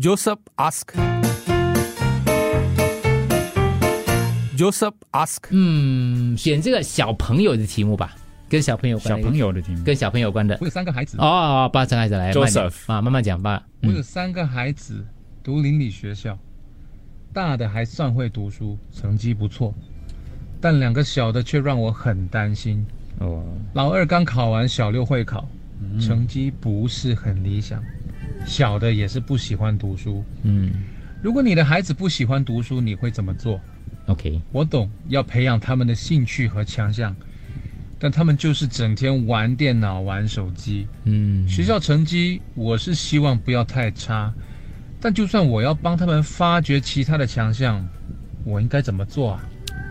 Joseph ask. Joseph ask. 嗯，选这个小朋友的题目吧，跟小朋友有关小朋友的题目，跟小朋友有关的。我有三个孩子，哦哦，把张孩子来 Joseph 啊，慢慢讲吧。我有嗯，三个孩子读邻里学校，大的还算会读书，成绩不错，但两个小的却让我很担心。哦，老二刚考完小六会考，成绩不是很理想，小的也是不喜欢读书。嗯如果你的孩子不喜欢读书，你会怎么做？，OK，我懂，要培养他们的兴趣和强项，但他们就是整天玩电脑、玩手机。嗯，学校成绩我是希望不要太差，但就算我要帮他们发掘其他的强项，我应该怎么做啊？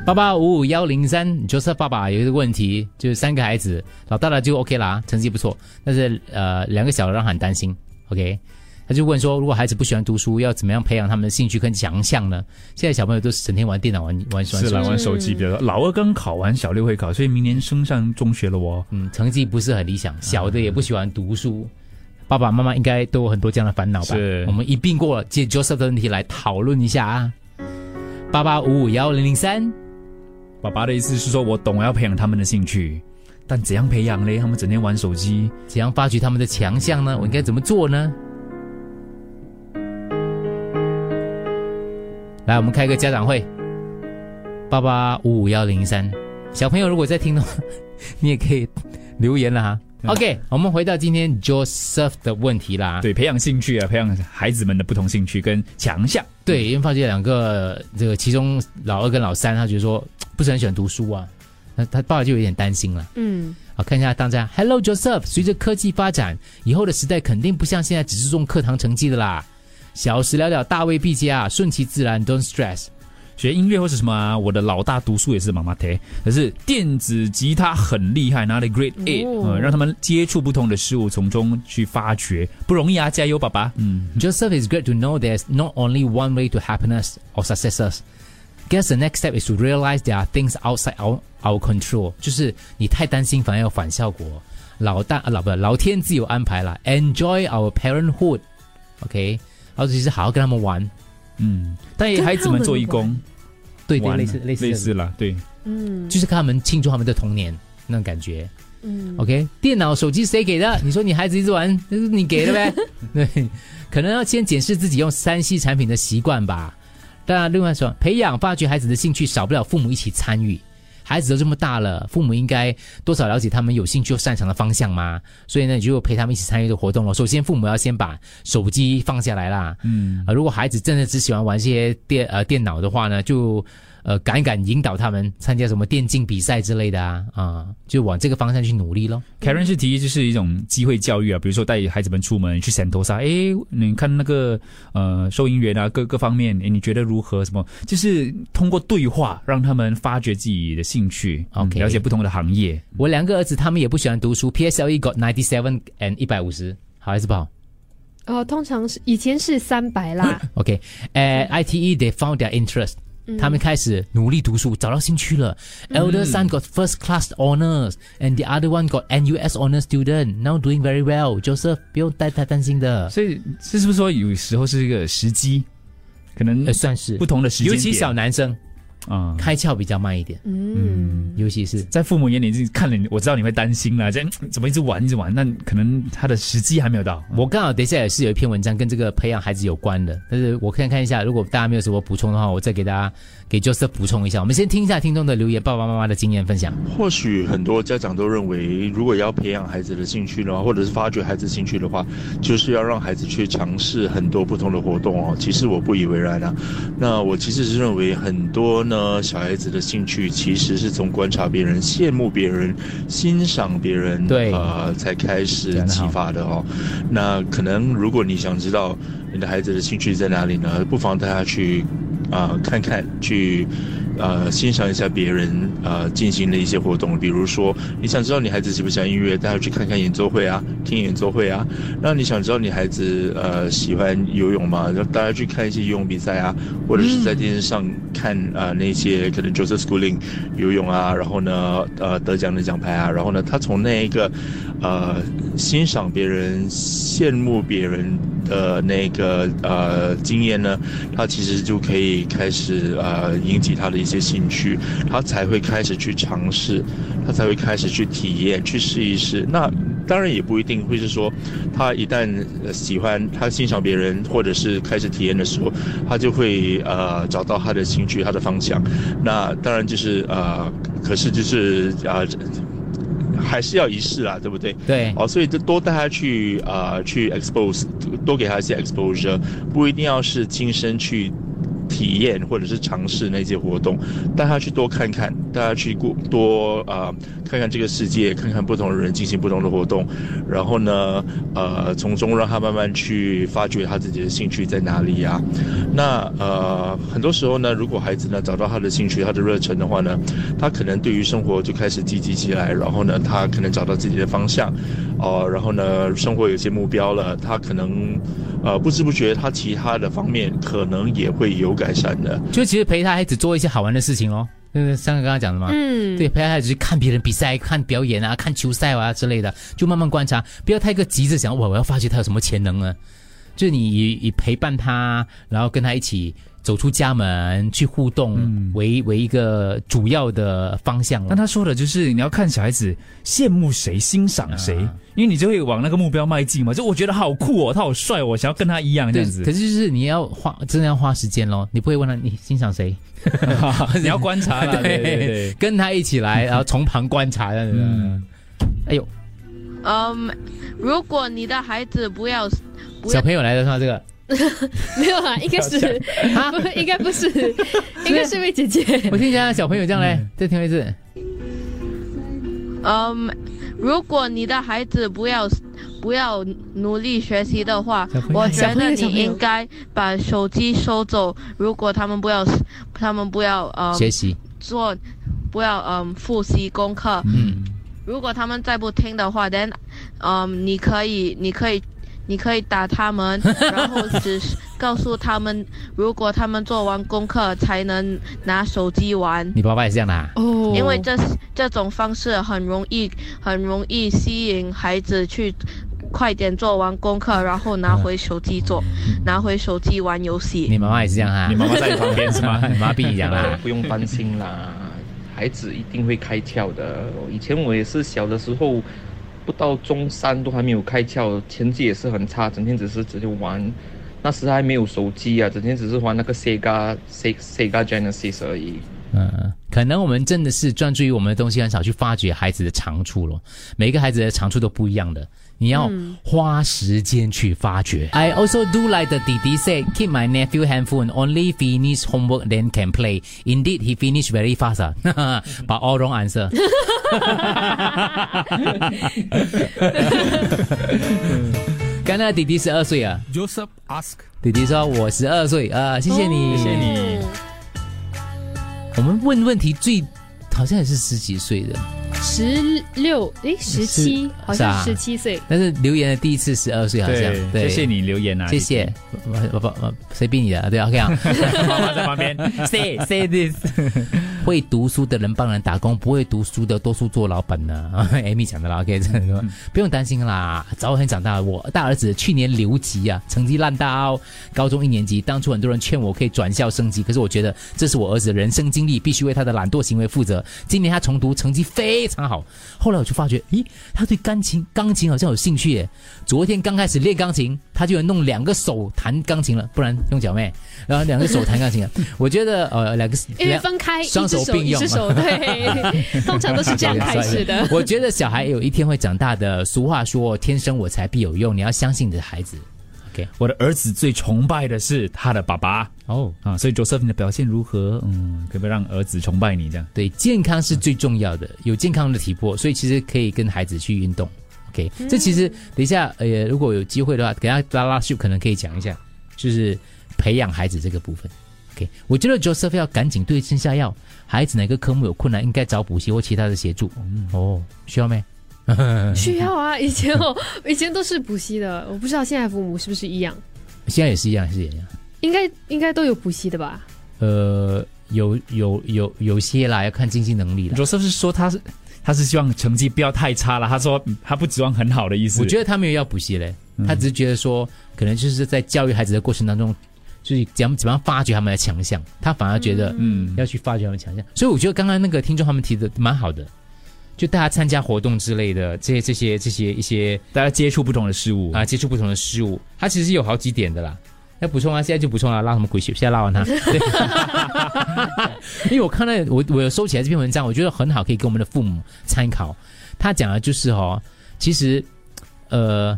八八五五幺零三，Joseph 爸爸有一个问题，就是三个孩子，老大的就 OK 啦，成绩不错，但是呃两个小的让他很担心，OK。他就问说，如果孩子不喜欢读书，要怎么样培养他们的兴趣跟强项呢？现在小朋友都是整天玩电脑、玩玩玩玩手机比较多。老二刚考完小六会考，所以明年升上中学了哦。嗯，成绩不是很理想，小的也不喜欢读书，爸爸妈妈应该都有很多这样的烦恼吧？是我们一并过了借 Joseph 的问题来讨论一下啊。八八五五幺零零三，爸爸的意思是说，我懂，我要培养他们的兴趣，但怎样培养嘞？他们整天玩手机，怎样发掘他们的强项呢？我应该怎么做呢？来，我们开个家长会，八八五五幺零三。小朋友如果在听的话，你也可以留言了哈。OK，我们回到今天 Joseph 的问题啦。对，培养兴趣啊，培养孩子们的不同兴趣跟强项。对，因为发觉两个这个其中老二跟老三，他觉得说不是很喜欢读书啊，那他爸爸就有点担心了。嗯，好，看一下当家，Hello Joseph，随着科技发展，以后的时代肯定不像现在只是重课堂成绩的啦。小时了了，大未必佳，顺其自然，Don't stress。学音乐或是什么啊，我的老大读书也是妈妈贴，可是电子吉他很厉害，拿了 Grade A，、哦呃，让他们接触不同的事物，从中去发掘，不容易啊，加油，爸爸。嗯，Joseph is great to know there's not only one way to happiness or successes. Guess the next step is to realize there are things outside our our control. 就是你太担心，反而有反效果。老大啊，老不老天自有安排啦。Enjoy our parenthood. OK，然后就是好好跟他们玩。嗯，但也孩子们做义工，对对，类似类似类似啦，对，嗯就是看他们庆祝他们的童年那种感觉。嗯 OK，电脑、手机谁给的？你说你孩子一直玩，那是你给的呗？对，可能要先检视自己用三 C 产品的习惯吧。当然，另外说，培养、发掘孩子的兴趣，少不了父母一起参与。孩子都这么大了，父母应该多少了解他们有兴趣又擅长的方向嘛。所以呢，你就陪他们一起参与这个活动了。首先，父母要先把手机放下来啦。嗯，啊，如果孩子真的只喜欢玩这些电呃电脑的话呢，就呃敢敢引导他们参加什么电竞比赛之类的啊啊，就往这个方向去努力咯。Karen 是提议就是一种机会教育啊，比如说带孩子们出门去 Sentosa，诶，你看那个呃收银员啊，各各方面，诶，你觉得如何？什么？就是通过对话让他们发掘自己的兴趣 OK 嗯了解不同的行业。我两个儿子他们也不喜欢读书，PSLE got ninety seven and 一百五十，好还是不好哦，通常是以前是三百啦？OK，呃、ITE they found their interest，、他们开始努力读书，找到兴趣了。Elder son got first class honors and the other one got NUS honor student, now doing very well. Joseph 不用太太担心的，所以这是不是说有时候是一个时机？可能呃算是不同的时间，尤其小男生啊。开窍比较慢一点，嗯，尤其是在父母眼里，就看了你，我知道你会担心啦，这样嗯怎么一直玩一直玩？那可能他的时机还没有到。我刚好等一下也是有一篇文章跟这个培养孩子有关的，但是我看看一下，如果大家没有什么补充的话，我再给大家给 Joseph 补充一下。我们先听一下听众的留言，爸爸妈妈的经验分享。或许很多家长都认为，如果要培养孩子的兴趣的话，或者是发掘孩子兴趣的话，就是要让孩子去尝试很多不同的活动哦。其实我不以为然啊。那我其实是认为，很多呢小孩子的兴趣其实是从观察别人、羡慕别人、欣赏别人，对呃，才开始启发的哦。那可能如果你想知道你的孩子的兴趣在哪里呢，不妨带他去啊、看看，去呃欣赏一下别人呃进行的一些活动，比如说你想知道你孩子喜不喜欢音乐，带他去看看演奏会啊，听演奏会啊。那你想知道你孩子呃喜欢游泳吗？就带他去看一些游泳比赛啊，或者是在电视上看呃那些可能 Joseph Schooling 游泳啊，然后呢呃得奖的奖牌啊，然后呢他从那一个呃欣赏别人、羡慕别人的那个呃经验呢，他其实就可以开始呃引起他的一些兴趣，他才会开始去尝试，他才会开始去体验、去试一试。那当然也不一定会是说，他一旦呃喜欢他欣赏别人或者是开始体验的时候，他就会呃找到他的兴趣、他的方向。那当然就是呃，可是就是啊。还是要一试啦，对不对？对哦，所以就多带他去啊、呃去 expose，多给他一些 exposure，不一定要是亲身去体验或者是尝试那些活动，带他去多看看，带他去过多啊、看看这个世界，看看不同的人进行不同的活动，然后呢，呃，从中让他慢慢去发掘他自己的兴趣在哪里呀、那呃，很多时候呢，如果孩子呢找到他的兴趣、他的热忱的话呢，他可能对于生活就开始积极起来，然后呢，他可能找到自己的方向，哦、然后呢，生活有些目标了，他可能呃不知不觉他其他的方面可能也会有改善的。就其实陪他孩子做一些好玩的事情哦，就是像刚刚讲的嘛，嗯，对，陪他孩子去看别人比赛、看表演啊、看球赛啊之类的，就慢慢观察，不要太过急着想哇我要发掘他有什么潜能呢？就你以以陪伴他，然后跟他一起走出家门去互动，为为一个主要的方向了。但他说的就是你要看小孩子羡慕谁、欣赏谁，因为你就会往那个目标迈进嘛。就我觉得好酷哦，他好帅哦，我想要跟他一样这，样子可。是就是你要花，真的要花时间咯。你不会问他你欣赏谁，你要观察啦，对对对。跟他一起来，然后从旁观察的。嗯哎呦，嗯，如果你的孩子不要不要小朋友来的是吗？这个 没有啊，应该是啊，不，应该不是，应该是位姐姐。我听一下小朋友这样嘞，再听一次。嗯，如果你的孩子不要不要努力学习的话我觉得你应该把手机收走。如果他们不要，他们不要呃学习，做，不要嗯复习功课。嗯，如果他们再不听的话，then，嗯，你可以，你可以，你可以打他们，然后只是告诉他们，如果他们做完功课才能拿手机玩，你爸爸也是这样的、啊。哦，因为这这种方式很容易，很容易吸引孩子去。快点做完功课，然后拿回手机做，拿回手机玩游戏。你妈妈也是这样啊？你妈妈在你旁边是吗？你妈逼你讲呃啦。不用担心啦，孩子一定会开窍的。以前我也是小的时候，到中三都还没有开窍，成绩也是很差，整天只是只是玩。那时还没有手机啊，整天只是玩那个 Sega Se- Sega Genesis 而已。嗯，可能我们真的是专注于我们的东西，很少去发掘孩子的长处咯。每个孩子的长处都不一样的，你要花时间去发掘。I also do like the 弟弟 said, keep my nephew handful and only finish homework then can play. Indeed, he finished very fast. 啊，把 all wrong answer。刚才弟弟十二岁啊，Joseph ask, 弟弟说我十二岁啊，谢谢你，谢谢你。我们问问题最好像也是十几岁的，十六诶，十七，好像十七岁。但是留言的第一次十二岁好像，对，谢谢你留言啊，谢谢，不不不，谁逼你的？对，OK 啊。妈妈在旁边 say say this。会读书的人帮人打工，不会读书的多数做老板呢。Amy 讲的啦，OK，这个不用担心啦，早晚长大。我大儿子去年留级啊，成绩烂到高中一年级。当初很多人劝我可以转校升级，可是我觉得这是我儿子的人生经历，必须为他的懒惰行为负责。今年他重读，成绩非常好。后来我就发觉，咦，他对钢琴钢琴好像有兴趣耶。昨天刚开始练钢琴，他就有弄两个手弹钢琴了，不然用脚妹，然后两个手弹钢琴了。我觉得呃，两个因为两分开，双手手并用一只手，对，通常都是这样开始的。我觉得小孩有一天会长大的。俗话说“天生我材必有用”，你要相信你的孩子。我的儿子最崇拜的是他的爸爸哦，啊，所以 Joseph 你的表现如何？嗯，可不可以让儿子崇拜你这样？对，健康是最重要的，有健康的体魄，所以其实可以跟孩子去运动。OK，、这其实等一下，呃，如果有机会的话，等一下拉拉秀可能可以讲一下，就是培养孩子这个部分。OK，我觉得 Joseph 要赶紧对症下药，孩子哪个科目有困难，应该找补习或其他的协助。哦，需要没？需要啊，以前哦，以前都是补习的，我不知道现在父母是不是一样，现在也是一样，是一样。应该应该都有补习的吧？呃，有有有有些啦，要看经济能力了。Joseph 是说他是他是希望成绩不要太差了，他说嗯他不指望很好的意思。我觉得他没有要补习嘞，他只是觉得说，可能就是在教育孩子的过程当中，就是怎样怎么样发掘他们的强项，他反而觉得嗯要去发掘他们的强项。所以我觉得刚刚那个听众他们提的蛮好的，就大家参加活动之类的，这些这些这些一些大家接触不同的事物啊，接触不同的事物，它其实有好几点的啦。要补充啊，现在就补充啊，拉什么鬼血？现在拉完它，对因为我看到我我有收起来这篇文章，我觉得很好，可以给我们的父母参考。他讲的就是哦，其实呃，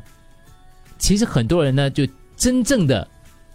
其实很多人呢，就真正的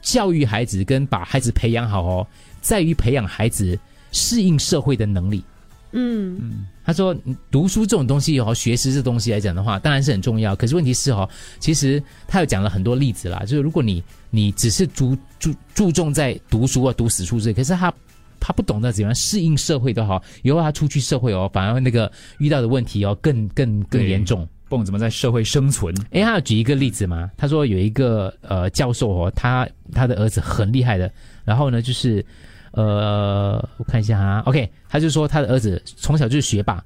教育孩子跟把孩子培养好哦，在于培养孩子适应社会的能力。嗯嗯他说，嗯读书这种东西哦，学识这东西来讲的话，当然是很重要。可是问题是哦，其实他有讲了很多例子啦，就是如果你你只是注注注重在读书啊、读死书这，可是他他不懂得怎样适应社会的好，以后他出去社会哦，反而那个遇到的问题哦更更更严重。不懂怎么在社会生存。诶，他有举一个例子嘛？他说有一个呃教授哦，他他的儿子很厉害的，然后呢就是呃我看一下啊，OK，他就说他的儿子从小就是学霸，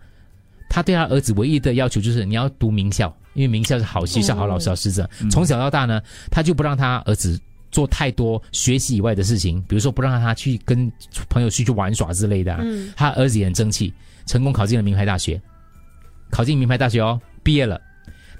他对他儿子唯一的要求就是你要读名校，因为名校是好学校、好老师、好师资。从小到大呢，他就不让他儿子做太多学习以外的事情，比如说不让他去跟朋友去去玩耍之类的、啊。嗯他儿子也很争气，成功考进了名牌大学，考进名牌大学哦，毕业了。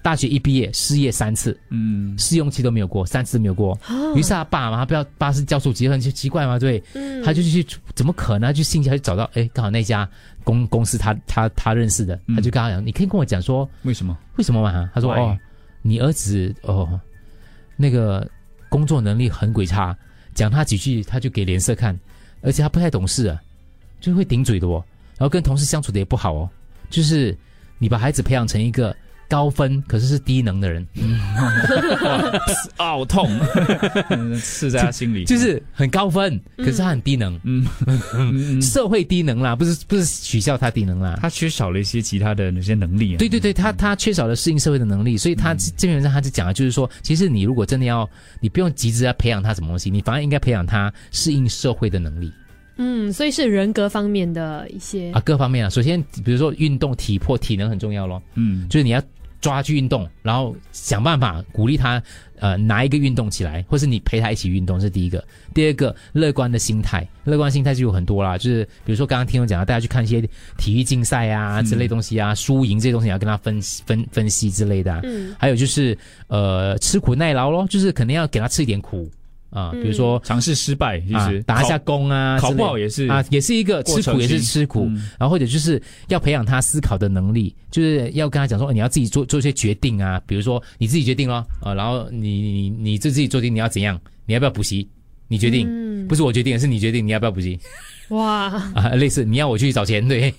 大学一毕业，失业三次，嗯，试用期都没有过，三次都没有过。于是他爸嘛，他不要爸是教授级，很奇怪嘛，对，嗯。他就去怎么可能？他就兴趣，他就找到，哎，刚好那家公公司他他他认识的，嗯。他就跟他讲，你可以跟我讲说为什么？为什么嘛？他说哦，你儿子哦，那个工作能力很鬼差，讲他几句他就给脸色看，而且他不太懂事啊，就会顶嘴的哦，然后跟同事相处的也不好哦，就是你把孩子培养成一个高分可是是低能的人，好 痛，刺在他心里。就是很高分，可是他很低能，嗯，嗯。社会低能啦，不是不是取笑他低能啦。他缺少了一些其他的那些能力、啊。对对对，他他缺少了适应社会的能力，所以他这这篇文章他就讲的就是说，其实你如果真的要，你不用急着要培养他什么东西，你反而应该培养他适应社会的能力嗯，所以是人格方面的一些啊，各方面啊。首先，比如说运动、体魄、体能很重要咯，嗯，就是你要抓去运动，然后想办法鼓励他，呃，拿一个运动起来，或是你陪他一起运动，这是第一个。第二个，乐观的心态，乐观心态就有很多啦，就是比如说刚刚听我讲的，大家去看一些体育竞赛啊之类东西啊，输赢这些东西，你要跟他分析分分析之类的、啊。嗯还有就是呃，吃苦耐劳咯，就是肯定要给他吃一点苦啊，比如说。尝试失败就啊是，打一下工啊，考不好也是啊，也是一个吃苦，也是吃苦。嗯。然后或者就是要培养他思考的能力，就是要跟他讲说，哦你要自己做做一些决定啊，比如说你自己决定咯，啊，然后你你你自己做决定你要怎样，你要不要补习，你决定，嗯。不是我决定，是你决定你要不要补习哇，啊，类似你要我去找钱，对，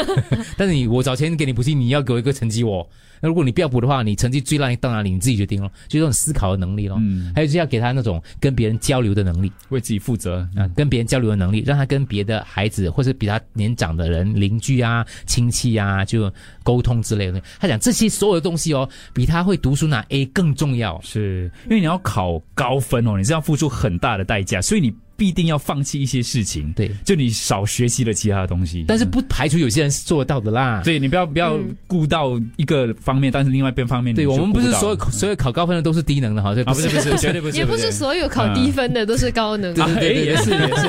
但是你我找钱给你补习，你要给我一个成绩我。那如果你不要补的话，你成绩最烂到哪里，你自己决定咯，就这种思考的能力咯。嗯，还有就是要给他那种跟别人交流的能力。为自己负责。啊，跟别人交流的能力，让他跟别的孩子或是比他年长的人、邻居啊、亲戚啊，就沟通之类的。他讲这些所有的东西哦，比他会读书拿 A 更重要。是因为你要考高分哦，你是要付出很大的代价，所以你必定要放弃一些事情。对，就你少学习了其他的东西。但是不排除有些人是做得到的啦。对你不要不要嗯。顾到一个方面，但是另外一边方面对，我们不是所有所有考高分的都是低能的哈，不是不是，绝对不是，也不是所有考低分的都是高能。的啊，哎也是也是，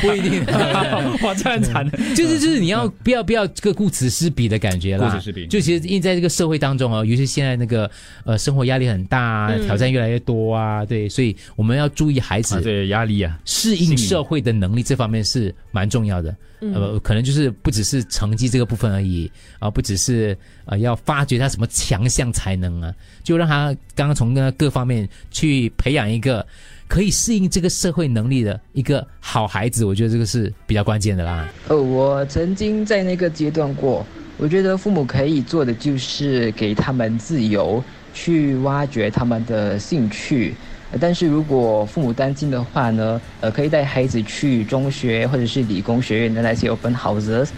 不一定。哇，这样惨，就是就是你要不要不要这个顾此失彼的感觉啦。顾此失彼。就其实因为在这个社会当中哦，尤其现在那个呃生活压力很大挑战越来越多啊，对，所以我们要注意孩子。啊，对压力啊，适应社会的能力这方面是蛮重要的。嗯呃，可能就是不只是成绩这个部分而已啊、不只是呃要发掘他什么强项才能啊，就让他刚刚从那各方面去培养一个可以适应这个社会能力的一个好孩子，我觉得这个是比较关键的啦。呃，我曾经在那个阶段过，我觉得父母可以做的就是给他们自由，去挖掘他们的兴趣，呃但是如果父母担心的话呢，呃，可以带孩子去中学或者是理工学院的那些 open houses，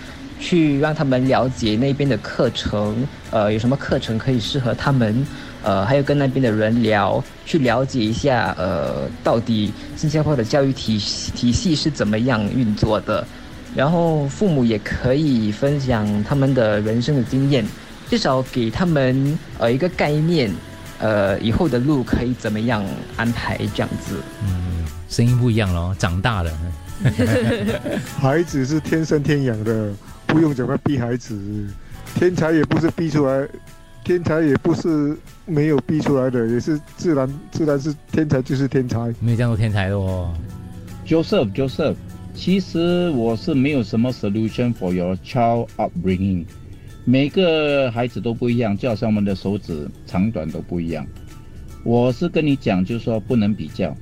去让他们了解那边的课程，呃，有什么课程可以适合他们，呃，还有跟那边的人聊，去了解一下，呃，到底新加坡的教育体系体系是怎么样运作的。然后父母也可以分享他们的人生的经验，至少给他们呃一个概念，呃以后的路可以怎么样安排这样子。嗯，声音不一样了，长大了。孩子是天生天养的，不用怎么逼孩子。天才也不是逼出来，天才也不是没有逼出来的，也是自然，自然是天才就是天才。没有这样做天才的哦。Joseph Joseph，其实我是没有什么 solution for your child upbringing。每个孩子都不一样，就好像我们的手指长短都不一样。我是跟你讲，就是说不能比较。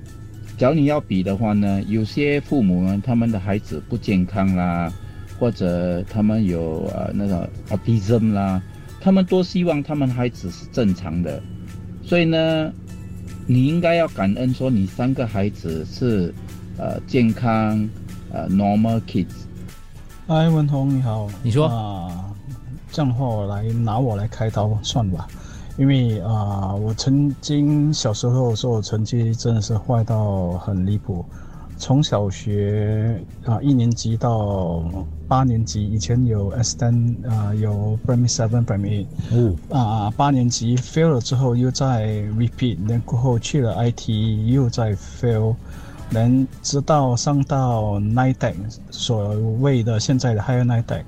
假如你要比的话呢，有些父母呢，他们的孩子不健康啦，或者他们有呃那个 autism 啦，他们多希望他们孩子是正常的。所以呢，你应该要感恩说你三个孩子是呃健康呃 normal kids。嗨，文宏你好，你说啊，这样的话我来拿我来开刀算吧，因为啊、我曾经小时候的时候成绩真的是坏到很离谱，从小学啊、一年级到八年级，以前有 S 单啊有 Primary Seven Primary Eight，啊八年级 fail 了之后又在 repeat，然过后去了 IT 又在 fail。能直到上到 Nine Deck 所谓的现在的 Higher Nine Deck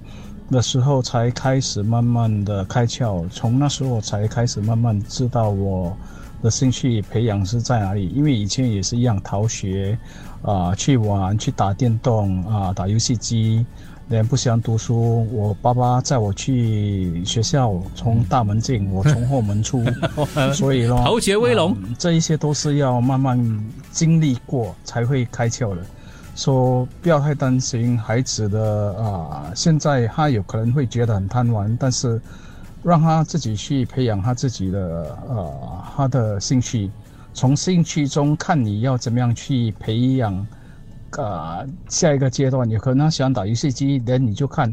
的时候，才开始慢慢的开窍。从那时候才开始慢慢知道我的兴趣培养是在哪里。因为以前也是一样逃学，啊、去玩，去打电动，啊、打游戏机。连不喜欢读书，我爸爸载我去学校，从大门进，我从后门出 所以咯，逃学威龙嗯这一些都是要慢慢经历过才会开窍的。说不要太担心孩子的啊、现在他有可能会觉得很贪玩，但是让他自己去培养他自己的呃他的兴趣，从兴趣中看你要怎么样去培养。呃，下一个阶段有可能他喜欢打游戏机，那你就看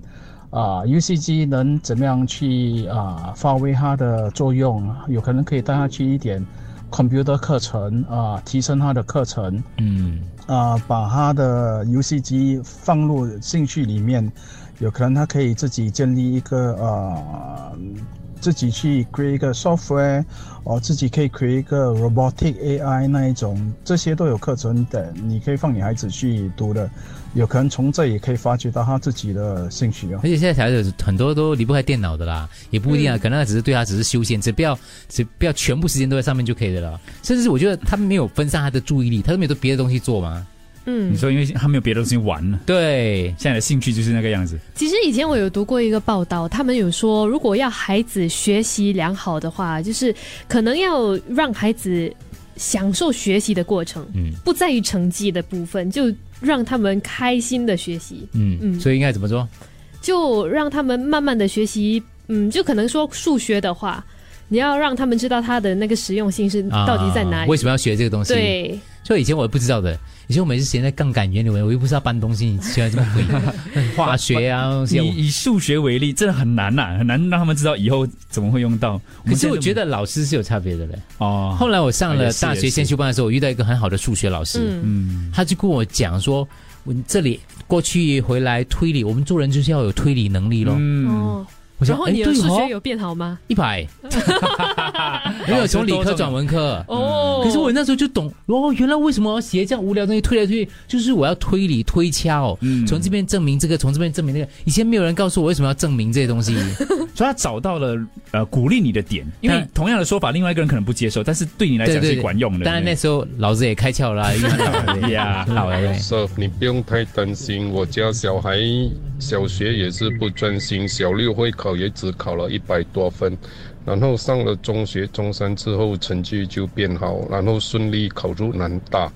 啊、游戏机能怎么样去啊、发挥它的作用，有可能可以带他去一点 computer 课程啊、提升他的课程。嗯，啊、把他的游戏机放入兴趣里面，有可能他可以自己建立一个呃，自己去 create 一个 software，哦，自己可以 create 一个 robotic AI 那一种，这些都有课程的，你可以放你孩子去读的，有可能从这也可以发掘到他自己的兴趣哦而。且现在小孩子很多都离不开电脑的啦，也不一定啊，嗯可能他只是对他只是休闲，只不要只不要全部时间都在上面就可以的了。甚至是我觉得他没有分散他的注意力，他都没有别的东西做嘛。嗯你说，因为他没有别的东西玩了，对，现在的兴趣就是那个样子。其实以前我有读过一个报道，他们有说，如果要孩子学习良好的话，就是可能要让孩子享受学习的过程，嗯不在于成绩的部分，就让他们开心的学习，嗯嗯所以应该怎么做？就让他们慢慢的学习。嗯，就可能说数学的话，你要让他们知道它的那个实用性是到底在哪里。啊为什么要学这个东西？对，就以以前我也不知道的。以前我每次写在杠杆原理，我又不知道搬东西，你居然这么会 化学啊东西。以以数学为例，真的很难呐、很难让他们知道以后怎么会用到。可是我觉得得老师是有差别的嘞。哦，后来我上了大学先修班的时候，我遇到一个很好的数学老师，嗯嗯，他就跟我讲说，我这里过去回来推理，我们做人就是要有推理能力咯。嗯，哦，我想然后你的数学有变好吗？一百，没有从理科转文科。哦，可是我那时候就懂哦，原来为什么要写这样无聊东西推来推去，就是我要推理推敲，嗯从这边证明这个，从这边证明那个。以前没有人告诉我为什么要证明这些东西。所以他找到了呃鼓励你的点，因为同样的说法，另外一个人可能不接受，但是对你来讲是管用的。当然那时候老子也开窍了呀很 老了对。Joseph，你不用太担心，我家小孩小学也是不专心，小六会考也只考了一百多分，然后上了中学、中三之后成绩就变好，然后顺利考入南大。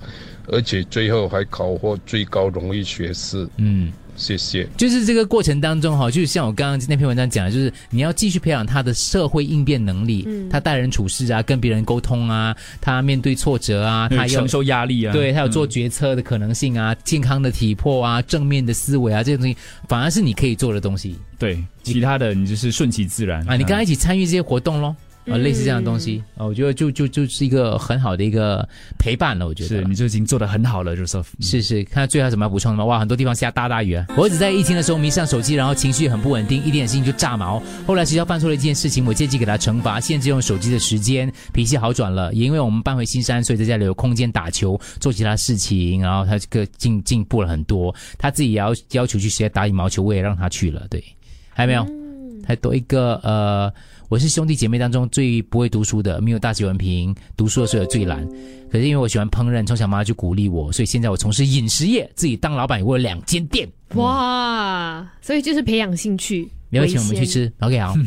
而且最后还考获最高荣誉学士。嗯。谢谢。就是这个过程当中哈，就是像我刚刚那篇文章讲的，就是你要继续培养他的社会应变能力，嗯他待人处事啊，跟别人沟通啊，他面对挫折啊，他要承受压力啊，对他有做嗯决策的可能性啊，健康的体魄啊，正面的思维啊，这些东西反而是你可以做的东西对，其他的你就是顺其自然啊。你跟他一起参与这些活动咯。啊，嗯类似这样的东西，啊，我觉得就就就是一个很好的一个陪伴了。我觉得是你就已经做的很好了，Joseph。是是，看最后有什么要补充的吗？哇，很多地方下大大雨啊！我只在疫情的时候迷上手机，然后情绪很不稳定，一点事情就炸毛。后来学校犯错了一件事情，我借机给他惩罚，限制用手机的时间，脾气好转了。也因为我们搬回新山，所以在家里有空间打球，做其他事情，然后他这个进进步了很多。他自己也要要求去学打羽毛球，我也让他去了。对，还有没有？还多一个呃，我是兄弟姐妹当中最不会读书的，没有大学文凭，读书的时候最懒。可是因为我喜欢烹饪，从小妈妈就鼓励我，所以现在我从事饮食业，自己当老板，有我有两间店。哇，所以就是培养兴趣，没有请我们去吃？OK，好。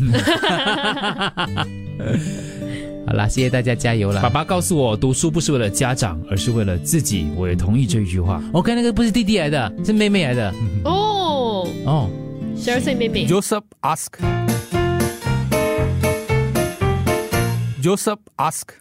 好啦，谢谢大家，加油啦！爸爸告诉我，读书不是为了家长，而是为了自己。我也同意这一句话。OK，那个不是弟弟来的，是妹妹来的。哦，哦，十二岁妹妹。Joseph ask. Joseph ask.